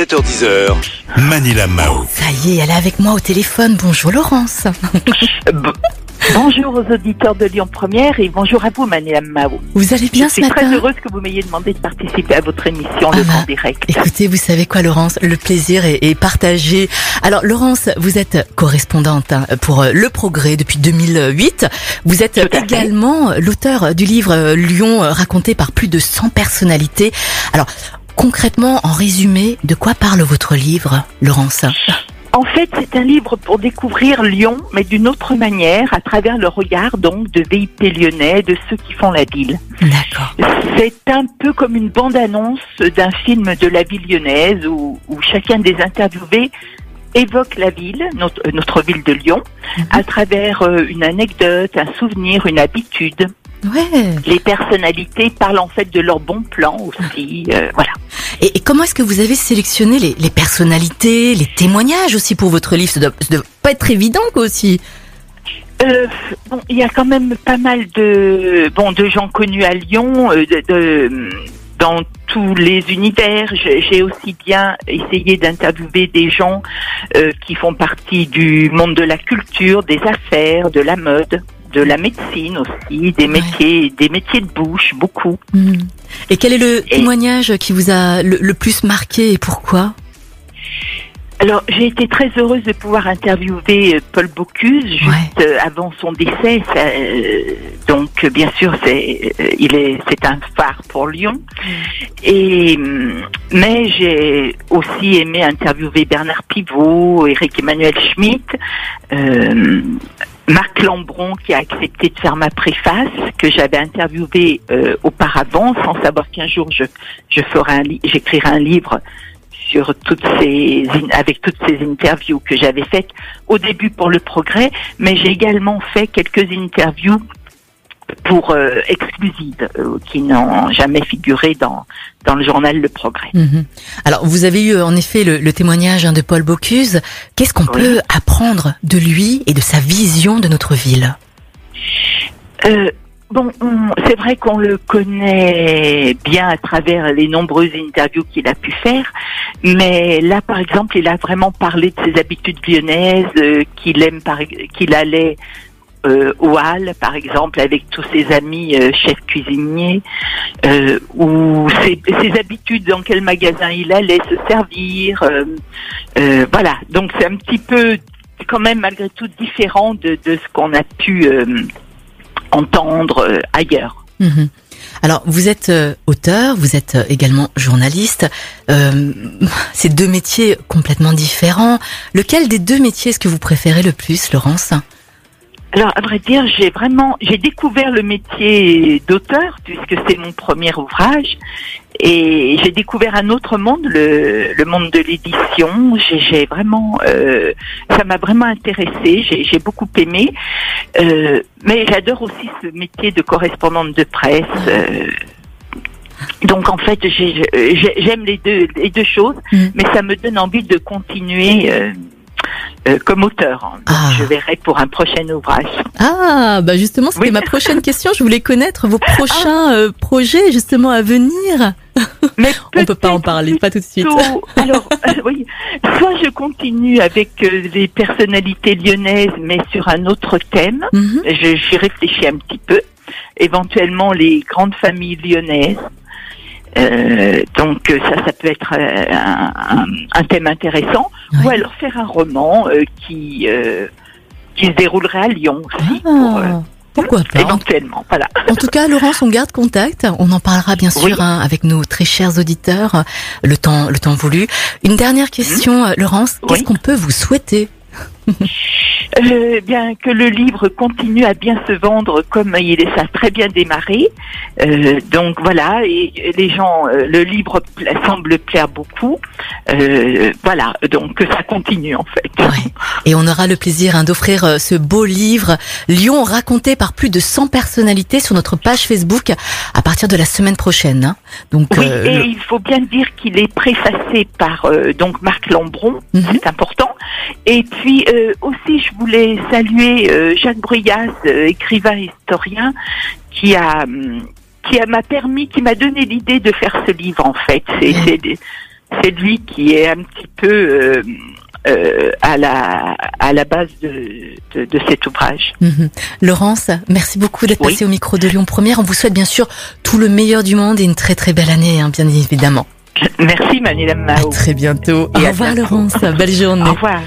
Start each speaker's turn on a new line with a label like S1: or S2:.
S1: 7h10h, Manila Mao.
S2: Ça y est, elle est avec moi au téléphone. Bonjour Laurence.
S3: Bonjour aux auditeurs de Lyon Première et bonjour à vous, Madame Mao.
S2: Vous allez bien
S3: Je
S2: ce
S3: suis très
S2: matin
S3: heureuse que vous m'ayez demandé de participer à votre émission, Le
S2: Ah bah,
S3: Temps Direct.
S2: Écoutez, vous savez quoi Laurence, le plaisir est, est partagé. Alors Laurence, vous êtes correspondante hein, pour euh, Le Progrès depuis 2008. Vous êtes également l'auteur du livre euh, Lyon euh, raconté par plus de 100 personnalités. Alors concrètement, en résumé, de quoi parle votre livre, Laurence
S3: En fait, c'est un livre pour découvrir Lyon, mais d'une autre manière, à travers le regard donc de VIP lyonnais, de ceux qui font la ville.
S2: D'accord.
S3: C'est un peu comme une bande-annonce d'un film de la ville lyonnaise où, où chacun des interviewés évoque la ville, notre, euh, notre ville de Lyon,
S2: Mhm.
S3: à travers euh, une anecdote, un souvenir, une habitude.
S2: Ouais.
S3: Les personnalités parlent en fait de leurs bons plans aussi. euh, voilà.
S2: Et, et comment est-ce que vous avez sélectionné les, les personnalités, les témoignages aussi pour votre livre? Ça doit, ça doit pas être évident quoi aussi.
S3: Euh, bon, il y a quand même pas mal de bon de gens connus à Lyon, euh, de, de- dans tous les univers. J'ai j'ai aussi bien essayé d'interviewer des gens euh, qui font partie du monde de la culture, des affaires, de la mode, de la médecine aussi, des métiers, des métiers de bouche, beaucoup.
S2: Hmm. Et quel est le
S3: Et-
S2: témoignage qui vous a le, le plus marqué et pourquoi?
S3: Alors, j'ai été très heureuse de pouvoir interviewer euh, Paul Bocuse juste
S2: Ouais.
S3: euh, avant son décès. Ça, euh, donc, bien sûr, c'est euh, il est c'est un phare pour Lyon. Et hum, mais j'ai aussi aimé interviewer Bernard Pivot, Eric Emmanuel Schmitt. euh, Marc Lambron qui a accepté de faire ma préface que j'avais interviewé euh, auparavant sans savoir qu'un jour je je ferai un j'écrirai un livre sur toutes ces avec toutes ces interviews que j'avais faites au début pour le progrès, mais j'ai également fait quelques interviews pour euh, exclusives euh, qui n'ont jamais figuré dans dans le journal Le Progrès.
S2: Mhm. Alors vous avez eu en effet le, le témoignage hein, de Paul Bocuse. Qu'est-ce qu'on
S3: Oui.
S2: peut apprendre de lui et de sa vision de notre ville?
S3: Euh, bon, on- c'est vrai qu'on le connaît bien à travers les nombreuses interviews qu'il a pu faire, mais là, par exemple, il a vraiment parlé de ses habitudes lyonnaises, euh, qu'il aime, par, qu'il allait euh, au Hall, par exemple, avec tous ses amis euh, chefs cuisiniers, euh, ou ses, habitudes, dans quel magasin il allait se servir. euh, voilà, donc c'est un petit peu, quand même, malgré tout, différent de, ce qu'on a pu entendre ailleurs.
S2: Mhm. Alors vous êtes auteur, vous êtes également journaliste. Euh, ces deux métiers complètement différents. Lequel des deux métiers est-ce que vous préférez le plus, Laurence?
S3: Alors, à vrai dire, j'ai vraiment, j'ai découvert le métier d'auteur puisque c'est mon premier ouvrage, et j'ai découvert un autre monde, le, le monde de l'édition. J'ai, j'ai vraiment, euh, ça m'a vraiment intéressée. J'ai, j'ai beaucoup aimé, Euh, mais j'adore aussi ce métier de correspondante de presse. euh, donc en fait, j'ai- j'ai- j'aime les deux, les deux choses,
S2: Mm.
S3: mais ça me donne envie de continuer euh, comme auteur. Donc,
S2: Ah.
S3: Je verrai pour un prochain ouvrage.
S2: Ah, bah justement, c'était
S3: Oui.
S2: ma prochaine question. Je voulais connaître vos prochains euh, projets justement à venir.
S3: Mais
S2: On peut pas en parler, pas tout de suite.
S3: Alors, euh, oui, soit je continue avec euh, les personnalités lyonnaises, mais sur un autre thème.
S2: Mhm.
S3: Je- J'y réfléchis un petit peu. Éventuellement les grandes familles lyonnaises. Euh, donc euh, ça, ça peut être euh, un, un- un thème intéressant. Ou alors faire un roman euh, qui euh, qui se déroulerait à Lyon aussi, pour,
S2: Ah, pourquoi pas
S3: éventuellement. Voilà.
S2: En tout cas, Laurence, on garde contact. On en parlera bien sûr
S3: Oui.
S2: hein, avec nos très chers auditeurs, le temps, le temps voulu. Une dernière question, euh, Laurence. Qu'est-ce
S3: Oui.
S2: qu'on peut vous souhaiter?
S3: Euh, bien que le livre continue à bien se vendre comme il est ça a très bien démarré. Euh, donc voilà, et les gens, euh, le livre pla- semble plaire beaucoup. Euh, voilà, donc que ça continue en fait.
S2: Ouais. Et on aura le plaisir hein, d'offrir euh, ce beau livre Lyon raconté par plus de 100 personnalités sur notre page Facebook à partir de la semaine prochaine. hein. Donc
S3: Oui, et
S2: le-
S3: il faut bien dire qu'il est préfacé par euh, donc Marc Lambron,
S2: Mhm.
S3: c'est important. Et puis euh, aussi, je voulais saluer euh, Jacques Bruyas, euh, écrivain historien, qui a hum, qui m'a permis, qui m'a donné l'idée de faire ce livre en fait. C'est
S2: Mhm.
S3: c'est lui qui est un petit peu euh, à la à la base de, de, de cet ouvrage.
S2: Mhm. Laurence, merci beaucoup d'être
S3: Oui.
S2: passée au micro de Lyon Première. On vous souhaite bien sûr tout le meilleur du monde et une très très belle année, hein, bien évidemment.
S3: Merci
S2: À
S3: Mao.
S2: très bientôt.
S3: Et
S2: Au
S3: à
S2: revoir. Laurence, belle journée.
S3: Au revoir.